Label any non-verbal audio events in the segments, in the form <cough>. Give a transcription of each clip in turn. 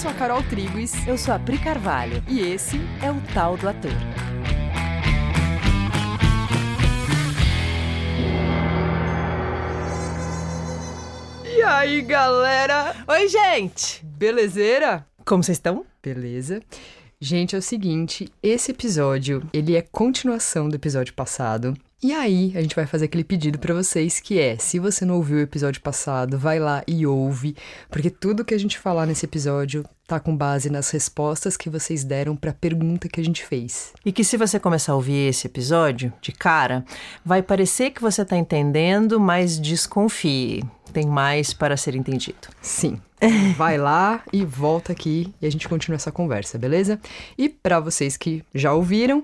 sou a Carol Triguis. Eu sou a Pri Carvalho. E esse é o Tal do Ator. E aí, galera? Oi, gente! Belezeira? Como vocês estão? Beleza. Gente, é o seguinte, esse episódio, ele é continuação do episódio passado. E aí, a gente vai fazer aquele pedido para vocês que é, se você não ouviu o episódio passado, vai lá e ouve, porque tudo que a gente falar nesse episódio tá com base nas respostas que vocês deram para a pergunta que a gente fez. E que se você começar a ouvir esse episódio de cara, vai parecer que você tá entendendo, mas desconfie, tem mais para ser entendido. Sim. <laughs> Vai lá e volta aqui e a gente continua essa conversa, beleza? E para vocês que já ouviram,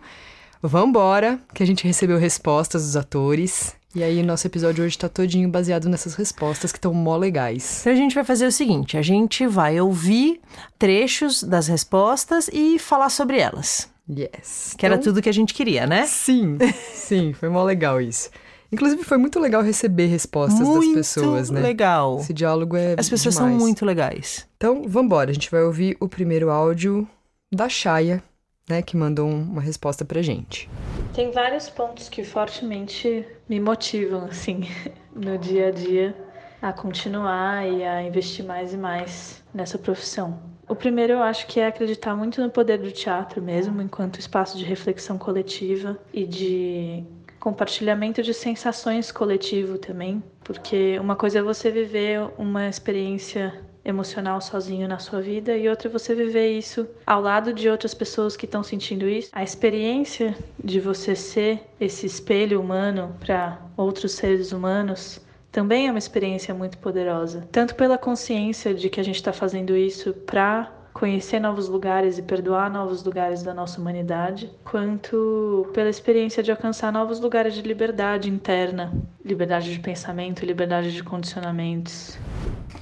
Vambora, que a gente recebeu respostas dos atores. E aí, nosso episódio hoje tá todinho baseado nessas respostas que estão mó legais. Então a gente vai fazer o seguinte: a gente vai ouvir trechos das respostas e falar sobre elas. Yes. Que então... era tudo que a gente queria, né? Sim, <laughs> sim, foi mó legal isso. Inclusive, foi muito legal receber respostas muito das pessoas, né? legal. Esse diálogo é As pessoas demais. são muito legais. Então, vambora. A gente vai ouvir o primeiro áudio da Chaya, né, que mandou uma resposta pra gente. Tem vários pontos que fortemente me motivam, assim, <laughs> no dia a dia a continuar e a investir mais e mais nessa profissão. O primeiro eu acho que é acreditar muito no poder do teatro mesmo, enquanto espaço de reflexão coletiva e de compartilhamento de sensações coletivo também, porque uma coisa é você viver uma experiência emocional sozinho na sua vida e outra é você viver isso ao lado de outras pessoas que estão sentindo isso. A experiência de você ser esse espelho humano para outros seres humanos também é uma experiência muito poderosa, tanto pela consciência de que a gente está fazendo isso para conhecer novos lugares e perdoar novos lugares da nossa humanidade, quanto pela experiência de alcançar novos lugares de liberdade interna, liberdade de pensamento, liberdade de condicionamentos.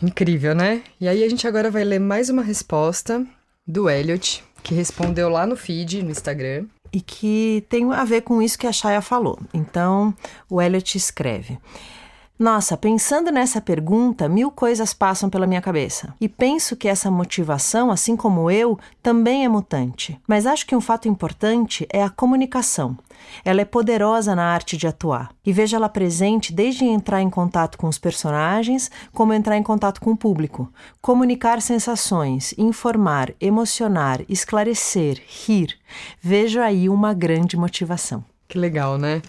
Incrível, né? E aí a gente agora vai ler mais uma resposta do Elliot, que respondeu lá no feed, no Instagram. E que tem a ver com isso que a Chaya falou. Então, o Elliot escreve. Nossa, pensando nessa pergunta, mil coisas passam pela minha cabeça. E penso que essa motivação, assim como eu, também é mutante. Mas acho que um fato importante é a comunicação. Ela é poderosa na arte de atuar. E vejo ela presente desde entrar em contato com os personagens, como entrar em contato com o público. Comunicar sensações, informar, emocionar, esclarecer, rir. Vejo aí uma grande motivação. Que legal, né?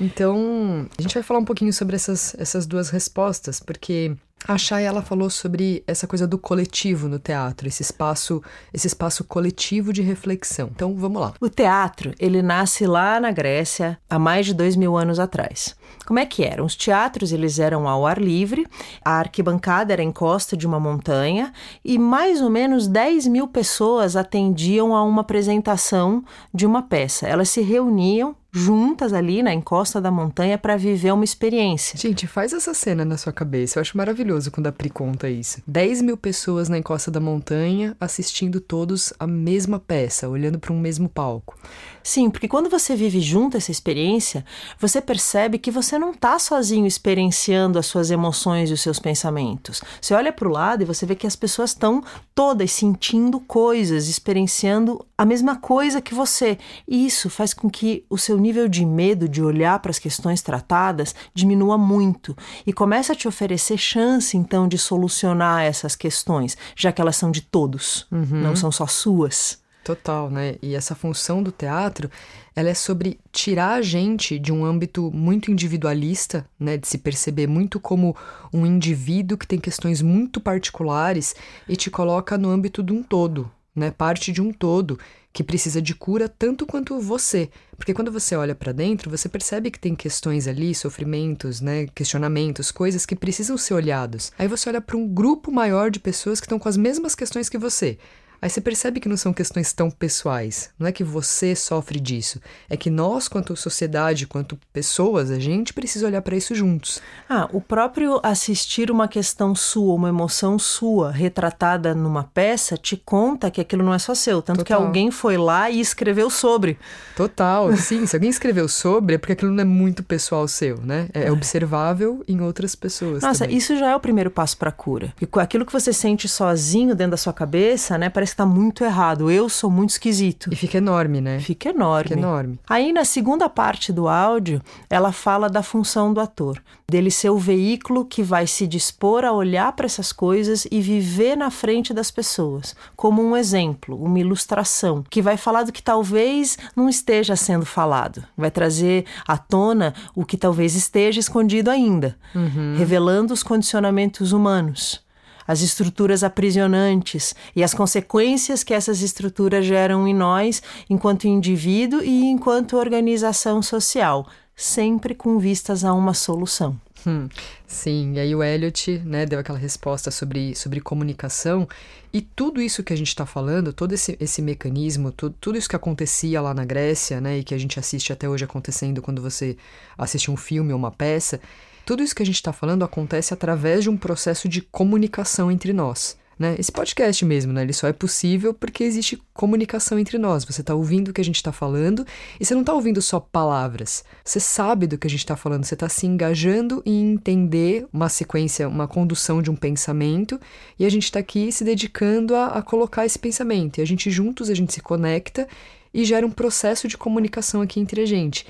Então, a gente vai falar um pouquinho sobre essas, essas duas respostas, porque a Chay, ela falou sobre essa coisa do coletivo no teatro, esse espaço, esse espaço coletivo de reflexão. Então, vamos lá. O teatro, ele nasce lá na Grécia, há mais de dois mil anos atrás. Como é que eram? Os teatros, eles eram ao ar livre, a arquibancada era em costa de uma montanha e mais ou menos 10 mil pessoas atendiam a uma apresentação de uma peça. Elas se reuniam juntas ali na encosta da montanha para viver uma experiência. Gente, faz essa cena na sua cabeça. Eu acho maravilhoso quando a Pri conta isso. 10 mil pessoas na encosta da montanha assistindo todos a mesma peça, olhando para um mesmo palco. Sim, porque quando você vive junto essa experiência, você percebe que você não está sozinho experienciando as suas emoções e os seus pensamentos. Você olha para o lado e você vê que as pessoas estão todas sentindo coisas, experienciando a mesma coisa que você. E isso faz com que o seu nível de medo de olhar para as questões tratadas diminua muito e começa a te oferecer chance então de solucionar essas questões, já que elas são de todos, uhum. não são só suas. Total, né? E essa função do teatro, ela é sobre tirar a gente de um âmbito muito individualista, né, de se perceber muito como um indivíduo que tem questões muito particulares e te coloca no âmbito de um todo, né? Parte de um todo que precisa de cura tanto quanto você. Porque quando você olha para dentro, você percebe que tem questões ali, sofrimentos, né, questionamentos, coisas que precisam ser olhados. Aí você olha para um grupo maior de pessoas que estão com as mesmas questões que você. Aí você percebe que não são questões tão pessoais. Não é que você sofre disso. É que nós, quanto sociedade, quanto pessoas, a gente precisa olhar para isso juntos. Ah, o próprio assistir uma questão sua, uma emoção sua, retratada numa peça, te conta que aquilo não é só seu. Tanto Total. que alguém foi lá e escreveu sobre. Total, <laughs> sim. Se alguém escreveu sobre, é porque aquilo não é muito pessoal seu, né? É, é observável em outras pessoas. Nossa, também. isso já é o primeiro passo para cura. E aquilo que você sente sozinho dentro da sua cabeça, né? Parece que tá muito errado. Eu sou muito esquisito. E fica enorme, né? Fica enorme. Fica enorme. Aí na segunda parte do áudio, ela fala da função do ator, dele ser o veículo que vai se dispor a olhar para essas coisas e viver na frente das pessoas, como um exemplo, uma ilustração, que vai falar do que talvez não esteja sendo falado, vai trazer à tona o que talvez esteja escondido ainda, uhum. revelando os condicionamentos humanos as estruturas aprisionantes e as consequências que essas estruturas geram em nós enquanto indivíduo e enquanto organização social, sempre com vistas a uma solução. Hum, sim, e aí o Elliot né, deu aquela resposta sobre, sobre comunicação e tudo isso que a gente está falando, todo esse, esse mecanismo, tudo, tudo isso que acontecia lá na Grécia né, e que a gente assiste até hoje acontecendo quando você assiste um filme ou uma peça, tudo isso que a gente está falando acontece através de um processo de comunicação entre nós. Né? Esse podcast mesmo, né? Ele só é possível porque existe comunicação entre nós. Você está ouvindo o que a gente está falando e você não está ouvindo só palavras. Você sabe do que a gente está falando. Você está se engajando em entender uma sequência, uma condução de um pensamento e a gente está aqui se dedicando a, a colocar esse pensamento. E a gente juntos a gente se conecta e gera um processo de comunicação aqui entre a gente.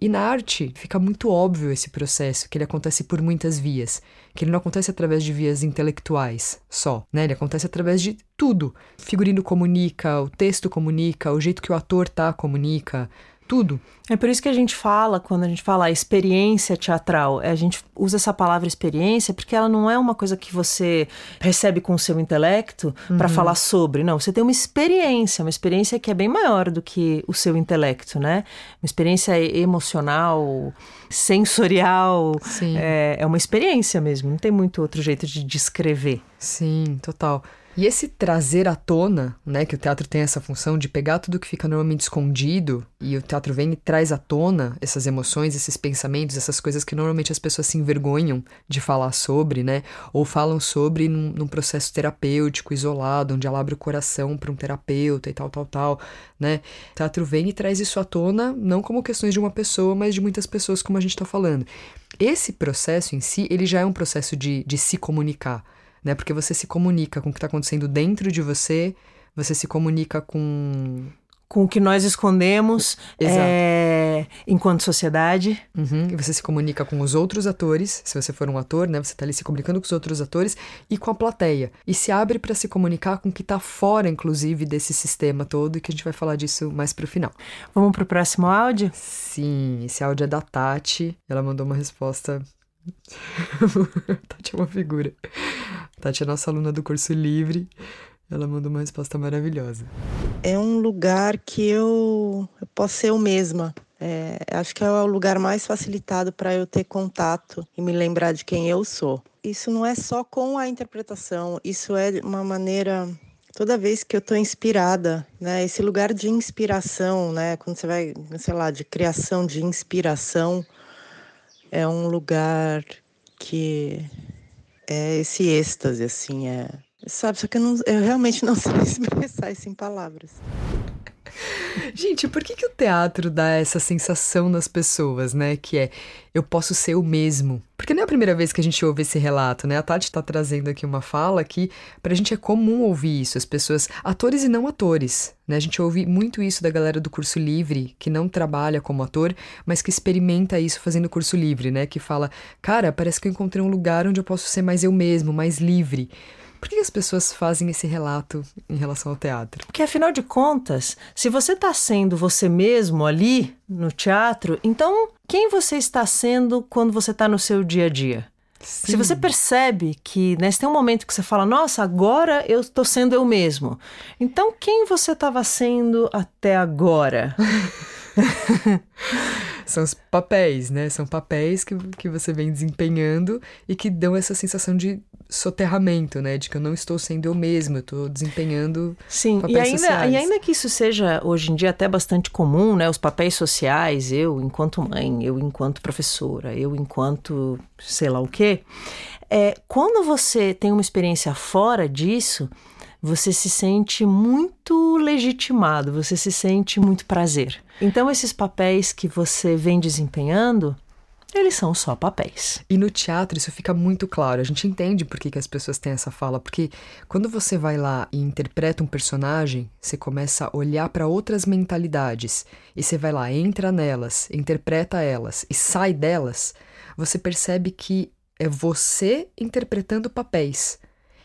E na arte fica muito óbvio esse processo, que ele acontece por muitas vias, que ele não acontece através de vias intelectuais só, né? Ele acontece através de tudo. O figurino comunica, o texto comunica, o jeito que o ator tá comunica, tudo. É por isso que a gente fala, quando a gente fala experiência teatral, é, a gente usa essa palavra experiência porque ela não é uma coisa que você recebe com o seu intelecto uhum. para falar sobre. Não, você tem uma experiência, uma experiência que é bem maior do que o seu intelecto, né? Uma experiência emocional, sensorial. É, é uma experiência mesmo, não tem muito outro jeito de descrever. Sim, total. E esse trazer à tona, né, que o teatro tem essa função de pegar tudo que fica normalmente escondido e o teatro vem e traz à tona essas emoções, esses pensamentos, essas coisas que normalmente as pessoas se envergonham de falar sobre, né, ou falam sobre num, num processo terapêutico isolado, onde ela abre o coração para um terapeuta e tal, tal, tal, né. O teatro vem e traz isso à tona, não como questões de uma pessoa, mas de muitas pessoas, como a gente está falando. Esse processo em si, ele já é um processo de, de se comunicar né? Porque você se comunica com o que está acontecendo dentro de você, você se comunica com com o que nós escondemos é, enquanto sociedade. Uhum, e você se comunica com os outros atores, se você for um ator, né? Você está ali se comunicando com os outros atores e com a plateia. E se abre para se comunicar com o que está fora, inclusive, desse sistema todo, e que a gente vai falar disso mais para o final. Vamos para o próximo áudio? Sim, esse áudio é da Tati. Ela mandou uma resposta <laughs> Tati é uma figura. Tati é nossa aluna do curso livre. Ela mandou uma resposta maravilhosa. É um lugar que eu, eu posso ser eu mesma. É, acho que é o lugar mais facilitado para eu ter contato e me lembrar de quem eu sou. Isso não é só com a interpretação, isso é uma maneira toda vez que eu estou inspirada, né? Esse lugar de inspiração, né? Quando você vai, sei lá, de criação, de inspiração, é um lugar que é esse êxtase, assim, é. Sabe, só que eu, não, eu realmente não <laughs> sei expressar isso em palavras. Gente, por que, que o teatro dá essa sensação nas pessoas, né? Que é eu posso ser o mesmo. Porque não é a primeira vez que a gente ouve esse relato, né? A Tati está trazendo aqui uma fala que pra gente é comum ouvir isso, as pessoas, atores e não atores, né? A gente ouve muito isso da galera do curso livre, que não trabalha como ator, mas que experimenta isso fazendo curso livre, né? Que fala, cara, parece que eu encontrei um lugar onde eu posso ser mais eu mesmo, mais livre. Por que as pessoas fazem esse relato em relação ao teatro? Porque, afinal de contas, se você está sendo você mesmo ali no teatro, então quem você está sendo quando você está no seu dia a dia? Sim. Se você percebe que né, tem um momento que você fala, nossa, agora eu estou sendo eu mesmo. Então, quem você estava sendo até agora? <laughs> São os papéis, né? São papéis que, que você vem desempenhando e que dão essa sensação de soterramento, né? De que eu não estou sendo eu mesma, eu estou desempenhando Sim, papéis e ainda, sociais. e ainda que isso seja hoje em dia até bastante comum, né? Os papéis sociais, eu enquanto mãe, eu enquanto professora, eu enquanto sei lá o quê. É, quando você tem uma experiência fora disso, você se sente muito legitimado, você se sente muito prazer. Então, esses papéis que você vem desempenhando, eles são só papéis. E no teatro isso fica muito claro. A gente entende por que, que as pessoas têm essa fala, porque quando você vai lá e interpreta um personagem, você começa a olhar para outras mentalidades e você vai lá, entra nelas, interpreta elas e sai delas, você percebe que é você interpretando papéis.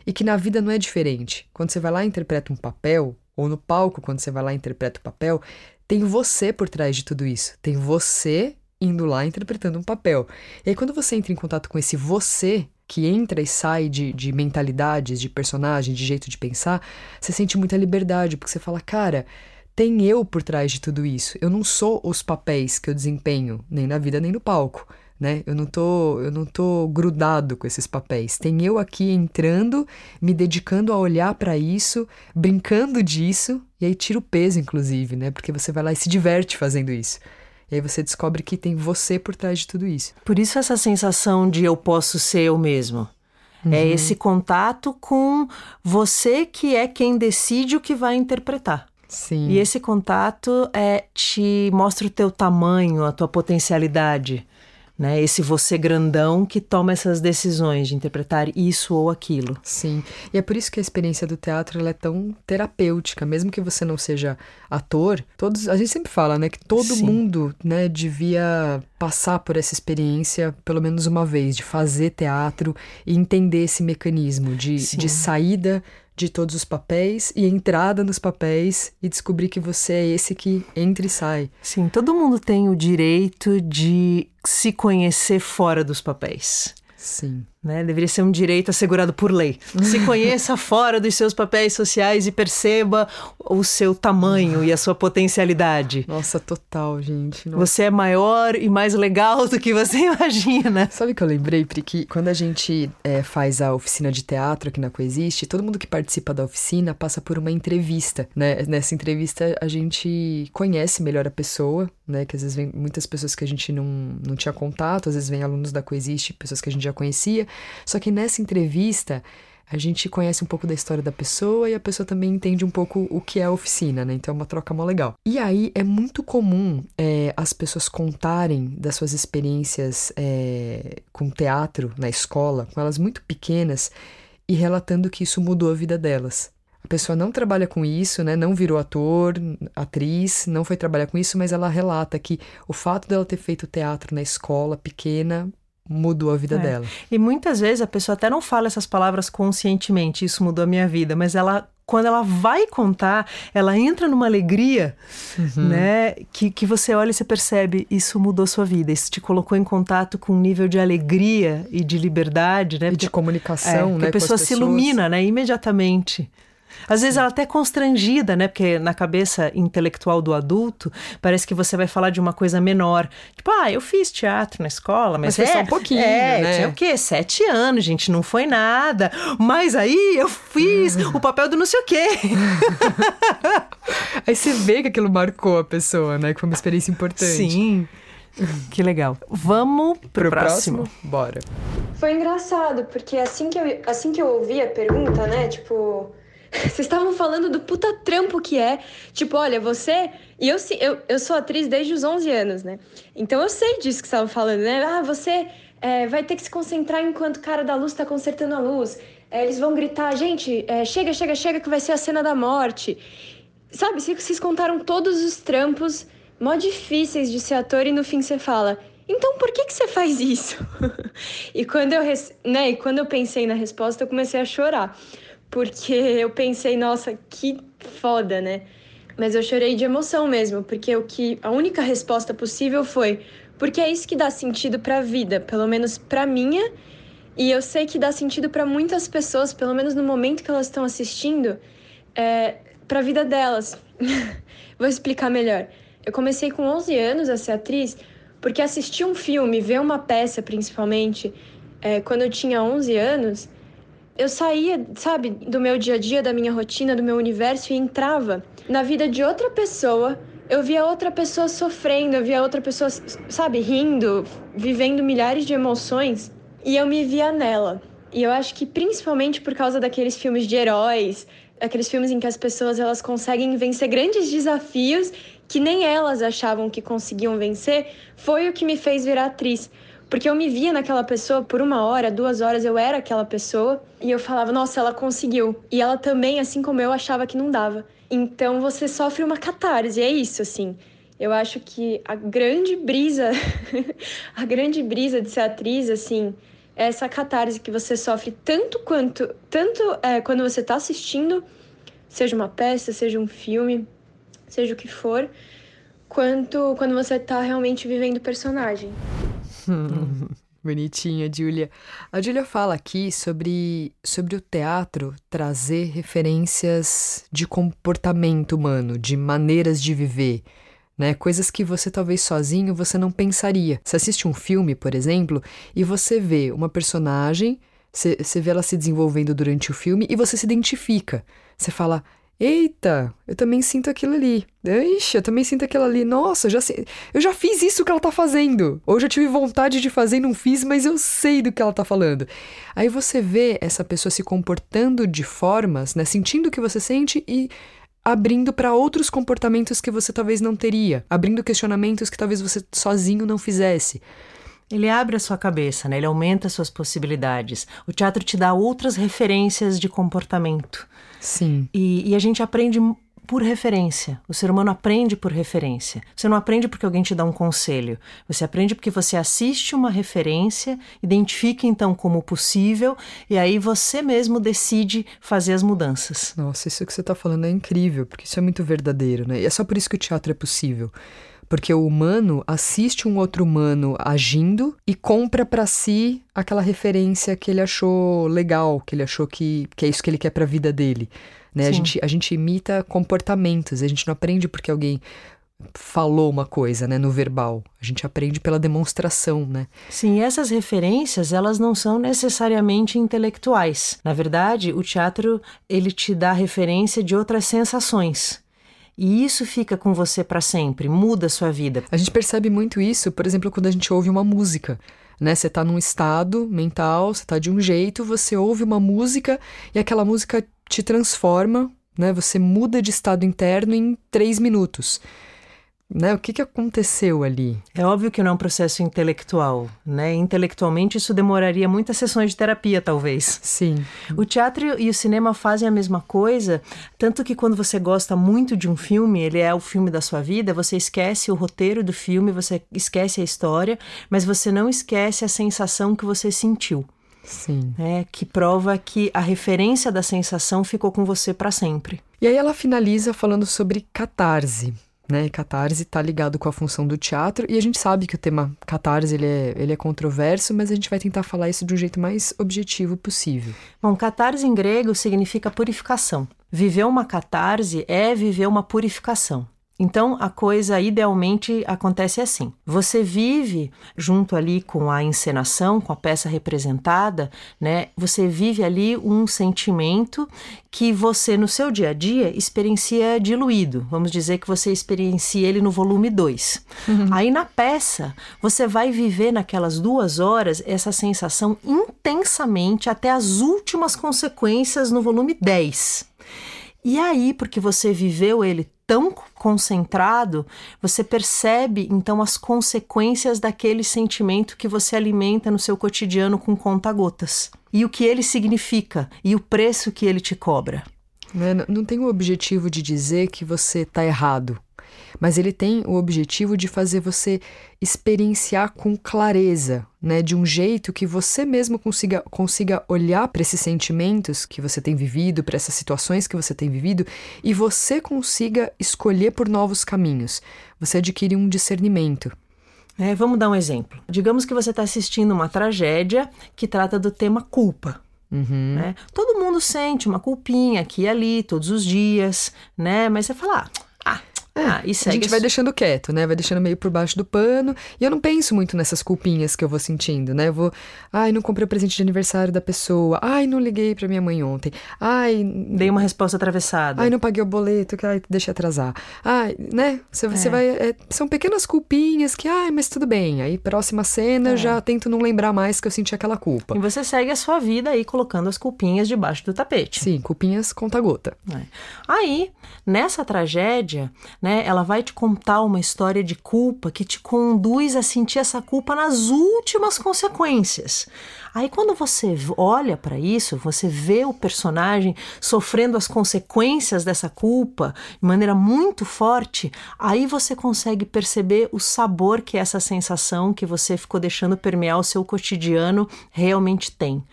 E que na vida não é diferente. Quando você vai lá e interpreta um papel, ou no palco, quando você vai lá e interpreta o papel, tem você por trás de tudo isso. Tem você indo lá interpretando um papel. E aí, quando você entra em contato com esse você, que entra e sai de, de mentalidades, de personagem, de jeito de pensar, você sente muita liberdade, porque você fala, cara, tem eu por trás de tudo isso. Eu não sou os papéis que eu desempenho, nem na vida, nem no palco. Né? Eu não tô, eu não tô grudado com esses papéis. Tem eu aqui entrando, me dedicando a olhar para isso, brincando disso, e aí tira o peso inclusive, né? Porque você vai lá e se diverte fazendo isso. E aí você descobre que tem você por trás de tudo isso. Por isso essa sensação de eu posso ser eu mesmo. Uhum. É esse contato com você que é quem decide o que vai interpretar. Sim. E esse contato é te mostra o teu tamanho, a tua potencialidade né? Esse você grandão que toma essas decisões de interpretar isso ou aquilo. Sim. E é por isso que a experiência do teatro é tão terapêutica, mesmo que você não seja ator. Todos, a gente sempre fala, né, que todo Sim. mundo, né, devia passar por essa experiência pelo menos uma vez de fazer teatro e entender esse mecanismo de, de saída de todos os papéis e entrada nos papéis e descobrir que você é esse que entra e sai. Sim, todo mundo tem o direito de se conhecer fora dos papéis. Sim. Né? Deveria ser um direito assegurado por lei. Se <laughs> conheça fora dos seus papéis sociais e perceba o seu tamanho e a sua potencialidade. Nossa, total, gente. Nossa. Você é maior e mais legal do que você <laughs> imagina. Sabe o que eu lembrei, Pri? Que quando a gente é, faz a oficina de teatro aqui na Coexiste, todo mundo que participa da oficina passa por uma entrevista, né? Nessa entrevista a gente conhece melhor a pessoa, né? Que às vezes vem muitas pessoas que a gente não, não tinha contato, às vezes vem alunos da Coexiste, pessoas que a gente já conhecia. Só que nessa entrevista, a gente conhece um pouco da história da pessoa e a pessoa também entende um pouco o que é a oficina, né? Então é uma troca mó legal. E aí é muito comum é, as pessoas contarem das suas experiências é, com teatro na escola, com elas muito pequenas, e relatando que isso mudou a vida delas. A pessoa não trabalha com isso, né? Não virou ator, atriz, não foi trabalhar com isso, mas ela relata que o fato dela ter feito teatro na escola pequena mudou a vida é. dela. E muitas vezes a pessoa até não fala essas palavras conscientemente, isso mudou a minha vida, mas ela quando ela vai contar, ela entra numa alegria, uhum. né? Que, que você olha e você percebe, isso mudou sua vida, isso te colocou em contato com um nível de alegria e de liberdade, né? E de comunicação, é, né? a pessoa se ilumina, né? Imediatamente. Às vezes ela é até constrangida, né? Porque na cabeça intelectual do adulto, parece que você vai falar de uma coisa menor. Tipo, ah, eu fiz teatro na escola, mas, mas é, só um pouquinho, é, né? Tinha o quê? Sete anos, gente, não foi nada. Mas aí eu fiz o papel do não sei o quê. <laughs> aí você vê que aquilo marcou a pessoa, né? Que foi uma experiência importante. Sim. Que legal. Vamos pro, pro próximo? próximo? Bora. Foi engraçado, porque assim que, eu, assim que eu ouvi a pergunta, né? Tipo, vocês estavam falando do puta trampo que é. Tipo, olha, você. E eu, eu, eu sou atriz desde os 11 anos, né? Então eu sei disso que estavam falando, né? Ah, você é, vai ter que se concentrar enquanto o cara da luz tá consertando a luz. É, eles vão gritar, gente, é, chega, chega, chega, que vai ser a cena da morte. Sabe, vocês contaram todos os trampos mó difíceis de ser ator e no fim você fala. Então por que, que você faz isso? <laughs> e, quando eu, né, e quando eu pensei na resposta, eu comecei a chorar porque <laughs> eu pensei, nossa, que foda, né? Mas eu chorei de emoção mesmo, porque o que a única resposta possível foi porque é isso que dá sentido para a vida, pelo menos para minha, e eu sei que dá sentido para muitas pessoas, pelo menos no momento que elas estão assistindo, é, para a vida delas. <laughs> Vou explicar melhor. Eu comecei com 11 anos a ser atriz porque assistir um filme, ver uma peça principalmente, é, quando eu tinha 11 anos, Eu saía, sabe, do meu dia a dia, da minha rotina, do meu universo e entrava na vida de outra pessoa. Eu via outra pessoa sofrendo, eu via outra pessoa, sabe, rindo, vivendo milhares de emoções e eu me via nela. E eu acho que principalmente por causa daqueles filmes de heróis, aqueles filmes em que as pessoas elas conseguem vencer grandes desafios que nem elas achavam que conseguiam vencer, foi o que me fez virar atriz. Porque eu me via naquela pessoa por uma hora, duas horas, eu era aquela pessoa e eu falava, nossa, ela conseguiu. E ela também, assim como eu, achava que não dava. Então você sofre uma catarse, é isso, assim. Eu acho que a grande brisa, <laughs> a grande brisa de ser atriz, assim, é essa catarse que você sofre tanto quanto, tanto é, quando você está assistindo, seja uma peça, seja um filme, seja o que for, quanto quando você está realmente vivendo o personagem. <laughs> Bonitinha, Julia. A Julia fala aqui sobre, sobre o teatro trazer referências de comportamento humano, de maneiras de viver, né? Coisas que você talvez sozinho você não pensaria. Você assiste um filme, por exemplo, e você vê uma personagem, você, você vê ela se desenvolvendo durante o filme e você se identifica. Você fala, Eita, eu também sinto aquilo ali. Ixi, eu também sinto aquilo ali. Nossa, já sei, eu já fiz isso que ela tá fazendo. Ou já tive vontade de fazer e não fiz, mas eu sei do que ela tá falando. Aí você vê essa pessoa se comportando de formas, né, sentindo o que você sente e abrindo para outros comportamentos que você talvez não teria, abrindo questionamentos que talvez você sozinho não fizesse. Ele abre a sua cabeça, né? Ele aumenta as suas possibilidades. O teatro te dá outras referências de comportamento. Sim. E, e a gente aprende por referência. O ser humano aprende por referência. Você não aprende porque alguém te dá um conselho. Você aprende porque você assiste uma referência, identifica então como possível e aí você mesmo decide fazer as mudanças. Nossa, isso que você está falando é incrível, porque isso é muito verdadeiro, né? E é só por isso que o teatro é possível. Porque o humano assiste um outro humano agindo e compra para si aquela referência que ele achou legal, que ele achou que, que é isso que ele quer para a vida dele. Né? A, gente, a gente imita comportamentos, a gente não aprende porque alguém falou uma coisa, né, no verbal. A gente aprende pela demonstração, né? Sim, essas referências, elas não são necessariamente intelectuais. Na verdade, o teatro, ele te dá referência de outras sensações. E isso fica com você para sempre, muda a sua vida. A gente percebe muito isso, por exemplo, quando a gente ouve uma música. Né? Você está num estado mental, você está de um jeito, você ouve uma música e aquela música te transforma, né? Você muda de estado interno em três minutos. Né? O que, que aconteceu ali? É óbvio que não é um processo intelectual, né? Intelectualmente isso demoraria muitas sessões de terapia, talvez. Sim. O teatro e o cinema fazem a mesma coisa, tanto que quando você gosta muito de um filme, ele é o filme da sua vida, você esquece o roteiro do filme, você esquece a história, mas você não esquece a sensação que você sentiu. Sim. É, que prova que a referência da sensação ficou com você para sempre. E aí ela finaliza falando sobre catarse né? Catarse está ligado com a função do teatro e a gente sabe que o tema catarse ele é, ele é controverso, mas a gente vai tentar falar isso de um jeito mais objetivo possível. Bom, catarse em grego significa purificação. Viver uma catarse é viver uma purificação. Então a coisa idealmente acontece assim: você vive junto ali com a encenação, com a peça representada, né? Você vive ali um sentimento que você no seu dia a dia experiencia diluído. Vamos dizer que você experiencia ele no volume 2. Uhum. Aí na peça você vai viver naquelas duas horas essa sensação intensamente até as últimas consequências no volume 10. E aí, porque você viveu ele tão concentrado, você percebe então as consequências daquele sentimento que você alimenta no seu cotidiano com conta-gotas. E o que ele significa e o preço que ele te cobra. Né, não tem o objetivo de dizer que você está errado mas ele tem o objetivo de fazer você experienciar com clareza, né, de um jeito que você mesmo consiga, consiga olhar para esses sentimentos que você tem vivido, para essas situações que você tem vivido e você consiga escolher por novos caminhos. Você adquire um discernimento. É, vamos dar um exemplo. Digamos que você está assistindo uma tragédia que trata do tema culpa. Uhum. Né? Todo mundo sente uma culpinha aqui e ali, todos os dias, né? Mas você fala, ah, Ah, e A gente vai deixando quieto, né? Vai deixando meio por baixo do pano. E eu não penso muito nessas culpinhas que eu vou sentindo, né? Eu vou, ai, não comprei o presente de aniversário da pessoa. Ai, não liguei pra minha mãe ontem. Ai, Dei uma resposta atravessada. ai, não paguei o boleto, que ai, deixei atrasar. Ai, né? Você, você É. vai. é, são pequenas culpinhas que, ai, mas tudo bem. Aí, próxima cena, É. já tento não lembrar mais que eu senti aquela culpa. E você segue a sua vida aí colocando as culpinhas debaixo do tapete. Sim, culpinhas conta-gota. É. Aí, nessa tragédia, né, ela vai te contar uma história de culpa que te conduz a sentir essa culpa nas últimas consequências. Aí, quando você olha para isso, você vê o personagem sofrendo as consequências dessa culpa de maneira muito forte, aí você consegue perceber o sabor que essa sensação que você ficou deixando permear o seu cotidiano realmente tem.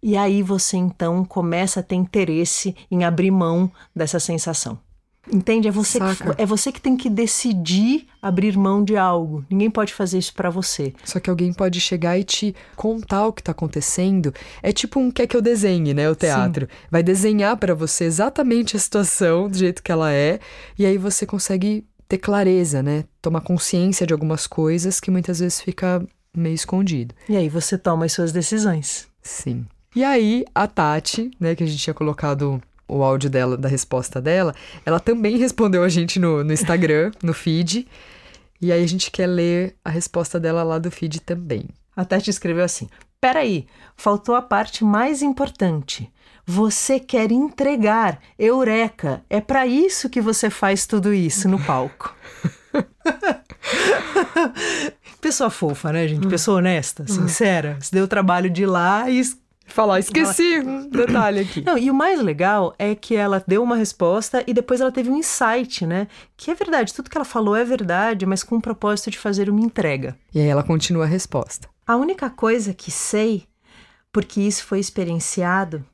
E aí você então começa a ter interesse em abrir mão dessa sensação. Entende? É você, que, é você que tem que decidir abrir mão de algo. Ninguém pode fazer isso pra você. Só que alguém pode chegar e te contar o que tá acontecendo. É tipo um quer que eu desenhe, né? O teatro. Vai desenhar pra você exatamente a situação do jeito que ela é. E aí você consegue ter clareza, né? Tomar consciência de algumas coisas que muitas vezes fica meio escondido. E aí você toma as suas decisões. Sim. E aí, a Tati, né, que a gente tinha colocado o áudio dela, da resposta dela, ela também respondeu a gente no, no Instagram, no feed. E aí a gente quer ler a resposta dela lá do feed também. A Tati escreveu assim: Peraí, faltou a parte mais importante. Você quer entregar. Eureka! É pra isso que você faz tudo isso no palco. <laughs> Pessoa fofa, né, gente? Pessoa honesta, sincera. Se deu o trabalho de ir lá e Falar, esqueci um detalhe aqui. Não, e o mais legal é que ela deu uma resposta e depois ela teve um insight, né? Que é verdade, tudo que ela falou é verdade, mas com o propósito de fazer uma entrega. E aí ela continua a resposta. A única coisa que sei, porque isso foi experienciado,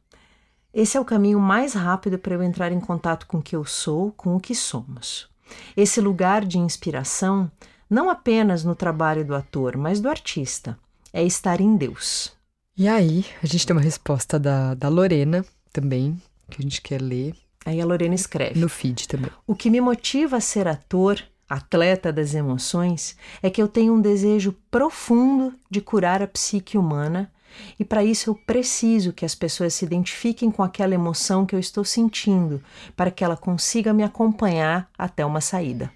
esse é o caminho mais rápido para eu entrar em contato com o que eu sou, com o que somos. Esse lugar de inspiração, não apenas no trabalho do ator, mas do artista, é estar em Deus. E aí, a gente tem uma resposta da, da Lorena também, que a gente quer ler Aí a Lorena escreve. no feed também. O que me motiva a ser ator, atleta das emoções, é que eu tenho um desejo profundo de curar a psique humana e para isso eu preciso que as pessoas se identifiquem com aquela emoção que eu estou sentindo, para que ela consiga me acompanhar até uma saída.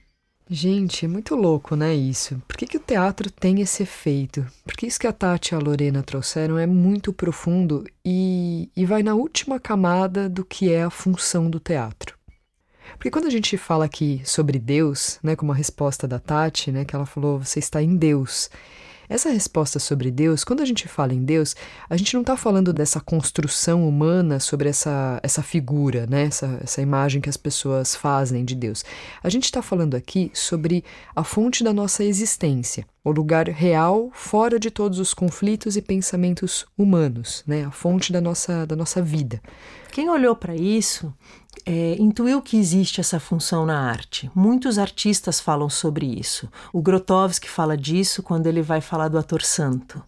Gente, é muito louco, né, isso? Por que, que o teatro tem esse efeito? Porque isso que a Tati e a Lorena trouxeram é muito profundo e, e vai na última camada do que é a função do teatro. Porque quando a gente fala aqui sobre Deus, né, como a resposta da Tati, né, que ela falou, você está em Deus. Essa resposta sobre Deus, quando a gente fala em Deus, a gente não está falando dessa construção humana sobre essa, essa figura, né? essa, essa imagem que as pessoas fazem de Deus. A gente está falando aqui sobre a fonte da nossa existência, o lugar real fora de todos os conflitos e pensamentos humanos, né? a fonte da nossa, da nossa vida. Quem olhou para isso é, intuiu que existe essa função na arte. Muitos artistas falam sobre isso. O Grotowski fala disso quando ele vai falar do ator santo.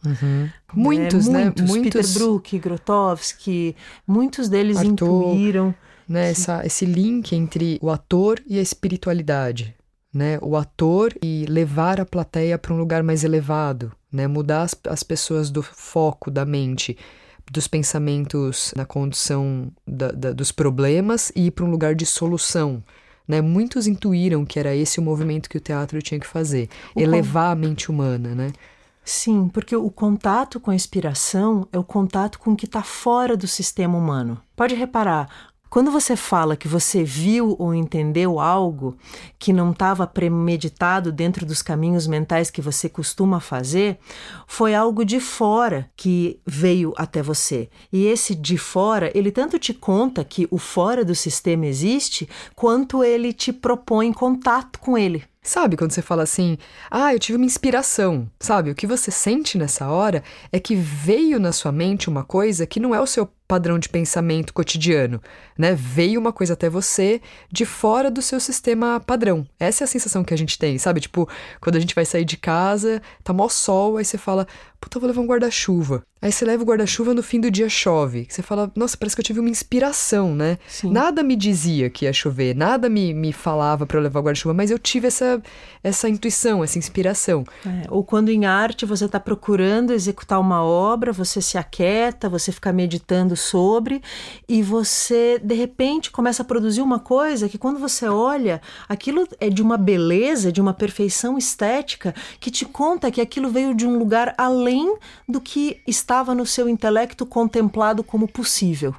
Muitos, É, né? muitos, Muitos, Peter Brook, Grotowski, muitos deles Arthur. intuíram. né, essa, esse link entre o ator e a espiritualidade, né? O ator e levar a plateia para um lugar mais elevado, né? Mudar as, as pessoas do foco da mente, dos pensamentos na condição da- da- dos problemas e ir para um lugar de solução. Né? Muitos intuíram que era esse o movimento que o teatro tinha que fazer, O elevar a mente humana, né? Sim, porque o contato com a inspiração é o contato com o que está fora do sistema humano. Pode reparar, quando você fala que você viu ou entendeu algo que não estava premeditado dentro dos caminhos mentais que você costuma fazer, foi algo de fora que veio até você. E esse de fora, ele tanto te conta que o fora do sistema existe, quanto ele te propõe contato com ele. Sabe quando você fala assim, ah, eu tive uma inspiração, sabe? O que você sente nessa hora é que veio na sua mente uma coisa que não é o seu padrão de pensamento cotidiano, né? Veio uma coisa até você de fora do seu sistema padrão. Essa é a sensação que a gente tem, sabe? Tipo, quando a gente vai sair de casa, tá mó sol, aí você fala, puta, vou levar um guarda-chuva. Aí você leva o guarda-chuva no fim do dia chove. Você fala, nossa, parece que eu tive uma inspiração, né? Sim. Nada me dizia que ia chover, nada me, me falava para eu levar o guarda-chuva, mas eu tive essa, essa intuição, essa inspiração. É, ou quando em arte você está procurando executar uma obra, você se aquieta, você fica meditando sobre e você de repente começa a produzir uma coisa que quando você olha, aquilo é de uma beleza, de uma perfeição estética que te conta que aquilo veio de um lugar além do que estava no seu intelecto contemplado como possível.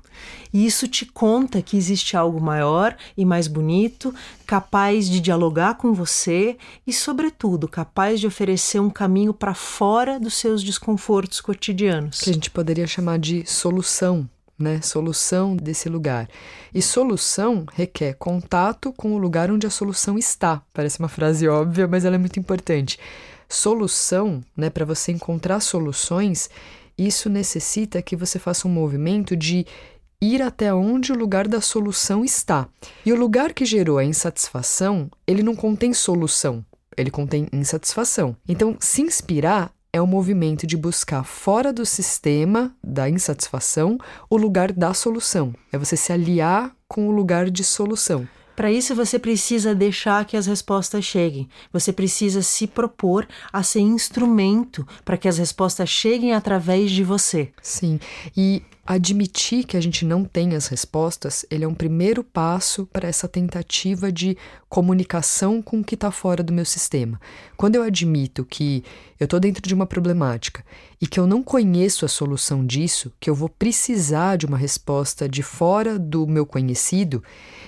E isso te conta que existe algo maior e mais bonito, capaz de dialogar com você e, sobretudo, capaz de oferecer um caminho para fora dos seus desconfortos cotidianos. Que a gente poderia chamar de solução, né? Solução desse lugar. E solução requer contato com o lugar onde a solução está. Parece uma frase óbvia, mas ela é muito importante. Solução, né, para você encontrar soluções, isso necessita que você faça um movimento de ir até onde o lugar da solução está. E o lugar que gerou a insatisfação, ele não contém solução, ele contém insatisfação. Então, se inspirar é o movimento de buscar fora do sistema da insatisfação o lugar da solução. É você se aliar com o lugar de solução. Para isso, você precisa deixar que as respostas cheguem. Você precisa se propor a ser instrumento para que as respostas cheguem através de você. Sim. E admitir que a gente não tem as respostas, ele é um primeiro passo para essa tentativa de comunicação com o que está fora do meu sistema. Quando eu admito que eu estou dentro de uma problemática e que eu não conheço a solução disso, que eu vou precisar de uma resposta de fora do meu conhecido,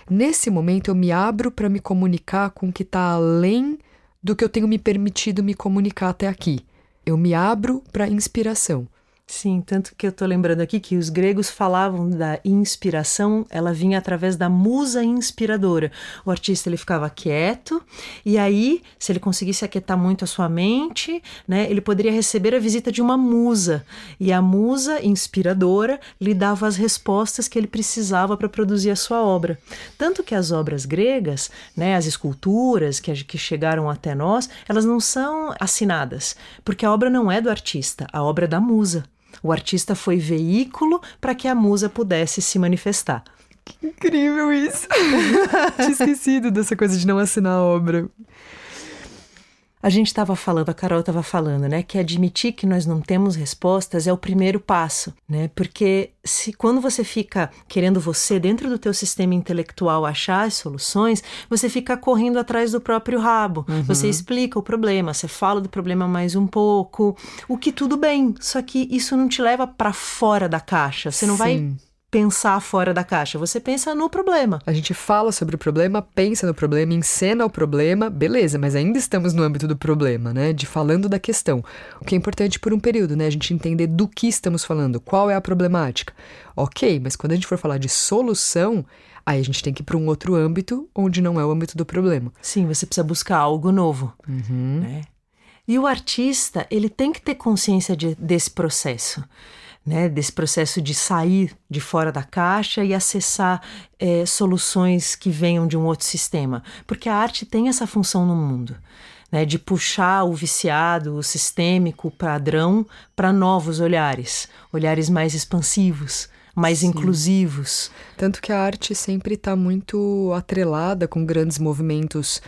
nesse momento eu me abro para me comunicar com o que está além do que eu tenho me permitido me comunicar até aqui. Eu me abro para inspiração. Sim, tanto que eu estou lembrando aqui que os gregos falavam da inspiração, ela vinha através da musa inspiradora. O artista ele ficava quieto e aí, se ele conseguisse aquietar muito a sua mente, né, ele poderia receber a visita de uma musa e a musa inspiradora lhe dava as respostas que ele precisava para produzir a sua obra. Tanto que as obras gregas, né, as esculturas que, que chegaram até nós, elas não são assinadas, porque a obra não é do artista, a obra é da musa. O artista foi veículo para que a musa pudesse se manifestar. Que incrível isso! <laughs> Tinha esquecido dessa coisa de não assinar a obra. A gente estava falando, a Carol estava falando, né, que admitir que nós não temos respostas é o primeiro passo, né? Porque se quando você fica querendo você dentro do teu sistema intelectual achar as soluções, você fica correndo atrás do próprio rabo. Uhum. Você explica o problema, você fala do problema mais um pouco, o que tudo bem, só que isso não te leva para fora da caixa. Você não Sim. vai pensar fora da caixa, você pensa no problema. A gente fala sobre o problema, pensa no problema, encena o problema, beleza, mas ainda estamos no âmbito do problema, né? De falando da questão. O que é importante por um período, né? A gente entender do que estamos falando, qual é a problemática. Ok, mas quando a gente for falar de solução, aí a gente tem que ir para um outro âmbito onde não é o âmbito do problema. Sim, você precisa buscar algo novo. Uhum. Né? E o artista, ele tem que ter consciência de, desse processo né, desse processo de sair de fora da caixa e acessar é, soluções que venham de um outro sistema. Porque a arte tem essa função no mundo. Né, de puxar o viciado, o sistêmico, o padrão para novos olhares, olhares mais expansivos, mais Sim. inclusivos. Tanto que a arte sempre está muito atrelada com grandes movimentos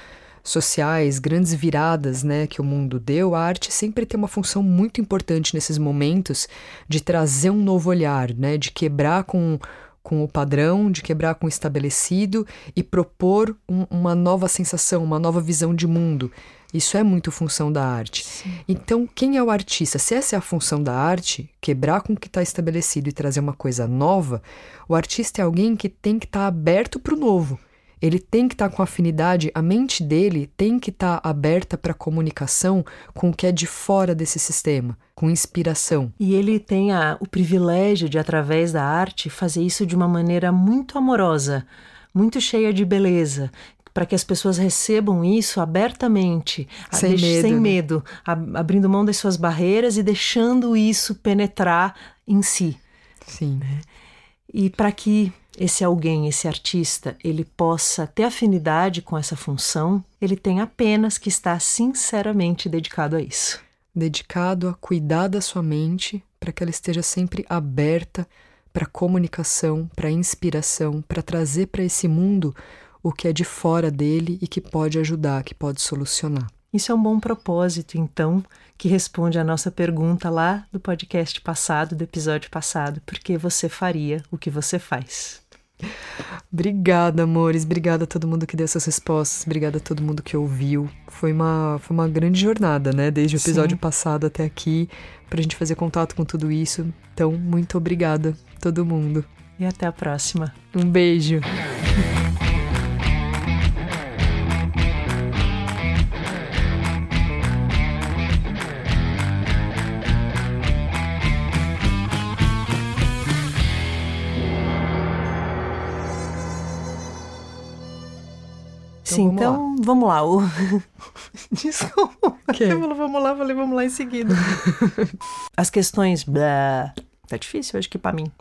sociais, grandes viradas né, que o mundo deu, a arte sempre tem uma função muito importante nesses momentos de trazer um novo olhar, né, de quebrar com, com o padrão, de quebrar com o estabelecido e propor um, uma nova sensação, uma nova visão de mundo. Isso é muito função da arte. Sim. Então, quem é o artista? Se essa é a função da arte, quebrar com o que está estabelecido e trazer uma coisa nova, o artista é alguém que tem que estar tá aberto para o novo ele tem que estar tá com afinidade, a mente dele tem que estar tá aberta para comunicação com o que é de fora desse sistema, com inspiração. E ele tem a, o privilégio de, através da arte, fazer isso de uma maneira muito amorosa, muito cheia de beleza, para que as pessoas recebam isso abertamente, sem medo, sem né? medo abrindo mão das suas barreiras e deixando isso penetrar em si. Sim. Né? E para que esse alguém, esse artista, ele possa ter afinidade com essa função, ele tem apenas que estar sinceramente dedicado a isso. Dedicado a cuidar da sua mente para que ela esteja sempre aberta para comunicação, para inspiração, para trazer para esse mundo o que é de fora dele e que pode ajudar, que pode solucionar. Isso é um bom propósito, então, que responde à nossa pergunta lá do podcast passado, do episódio passado: por que você faria o que você faz? Obrigada, amores. Obrigada a todo mundo que deu essas respostas. Obrigada a todo mundo que ouviu. Foi uma, foi uma grande jornada, né? Desde o episódio Sim. passado até aqui, pra gente fazer contato com tudo isso. Então, muito obrigada, todo mundo. E até a próxima. Um beijo. Sim, então, vamos lá. O... <laughs> Desculpa. Que? vamos lá, falei vamos lá em seguida. <laughs> As questões. Blá, tá difícil, acho que para mim.